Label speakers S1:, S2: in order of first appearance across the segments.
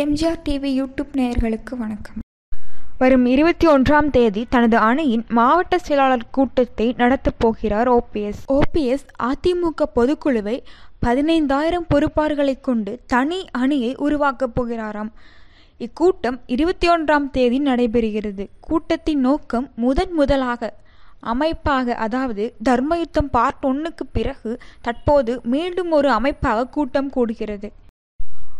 S1: MGR TV YouTube நேயர்களுக்கு வணக்கம்.
S2: வரும் இருபத்தி ஒன்றாம் தேதி தனது அணியின் மாவட்ட செயலாளர் கூட்டத்தை நடத்தப் போகிறார் ஓபிஎஸ்
S1: ஓபிஎஸ் அதிமுக பொதுக்குழுவை பதினைந்தாயிரம் பொறுப்பாளர்களைக் கொண்டு தனி அணியை உருவாக்கப் போகிறாராம். இக்கூட்டம் இருபத்தி ஒன்றாம் தேதி நடைபெறுகிறது. கூட்டத்தின் நோக்கம் முதன் முதலாக அமைப்பாக அதாவது தர்மயுத்தம் பார்ட் ஒன்னுக்கு பிறகு தற்போது மீண்டும் ஒரு அமைப்பாக கூட்டம் கூடுகிறது.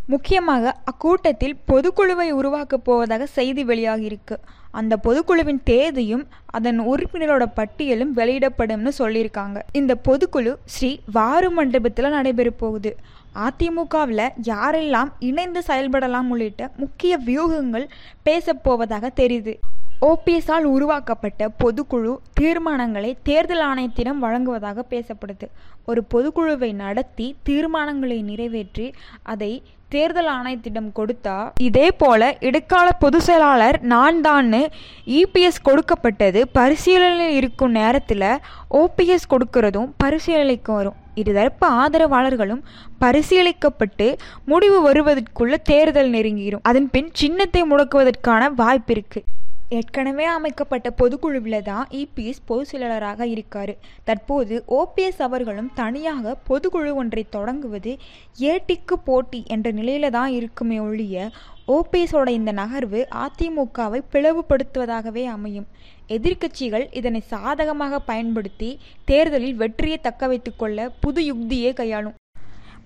S1: முக்கியமாக அக்கூட்டத்தில் பொதுக்குழுவை உருவாக்கப் போவதாக செய்தி வெளியாகியிருக்கு. அந்த பொதுக்குழுவின் தேதியும் அதன் உறுப்பினரோட பட்டியலும் வெளியிடப்படும்னு சொல்லியிருக்காங்க. இந்த பொதுக்குழு ஸ்ரீ வாரு மண்டபத்தில் நடைபெற போகுது. அதிமுகவில் யாரெல்லாம் இணைந்து செயல்படலாம் உள்ளிட்ட முக்கிய வியூகங்கள் பேசப்போவதாக தெரியுது. ஓபிஎஸ்ஸால் உருவாக்கப்பட்ட பொதுக்குழு தீர்மானங்களை தேர்தல் ஆணையத்திடம் வழங்குவதாக பேசப்படுது. ஒரு பொதுக்குழுவை நடத்தி தீர்மானங்களை நிறைவேற்றி அதை தேர்தல் ஆணையத்திடம் கொடுத்தா இதே போல இடைக்கால பொதுச் செயலாளர் நான் தான்னு இபிஎஸ் கொடுக்கப்பட்டது பரிசீலனையில் இருக்கும் நேரத்தில் ஓபிஎஸ் கொடுக்கறதும் பரிசீலனைக்கு வரும். இருதரப்பு ஆதரவாளர்களும் பரிசீலிக்கப்பட்டு முடிவு வருவதற்குள்ள தேர்தல் நெருங்கிடும் அதன் பின் சின்னத்தை முடக்குவதற்கான வாய்ப்பு இருக்குது ஏற்கனவே அமைக்கப்பட்ட பொதுக்குழுவில் தான் இபிஎஸ் பொதுச் செயலாளராக இருக்கார். தற்போது ஓபிஎஸ் அவர்களும் தனியாக பொதுக்குழு ஒன்றை தொடங்குவது ஏட்டிக்கு போட்டி என்ற நிலையில தான் இருக்குமே ஒழிய ஓபிஎஸோட இந்த நகர்வு அதிமுகவை பிளவுபடுத்துவதாகவே அமையும். எதிர்க்கட்சிகள் இதனை சாதகமாக பயன்படுத்தி தேர்தலில் வெற்றியை தக்க வைத்துக்கொள்ள புது யுக்தியே கையாளும்.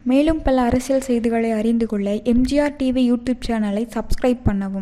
S1: மேலும் பல அரசியல் செய்திகளை அறிந்து கொள்ள எம்ஜிஆர் டிவி யூடியூப் சேனலை சப்ஸ்கிரைப் பண்ணவும்.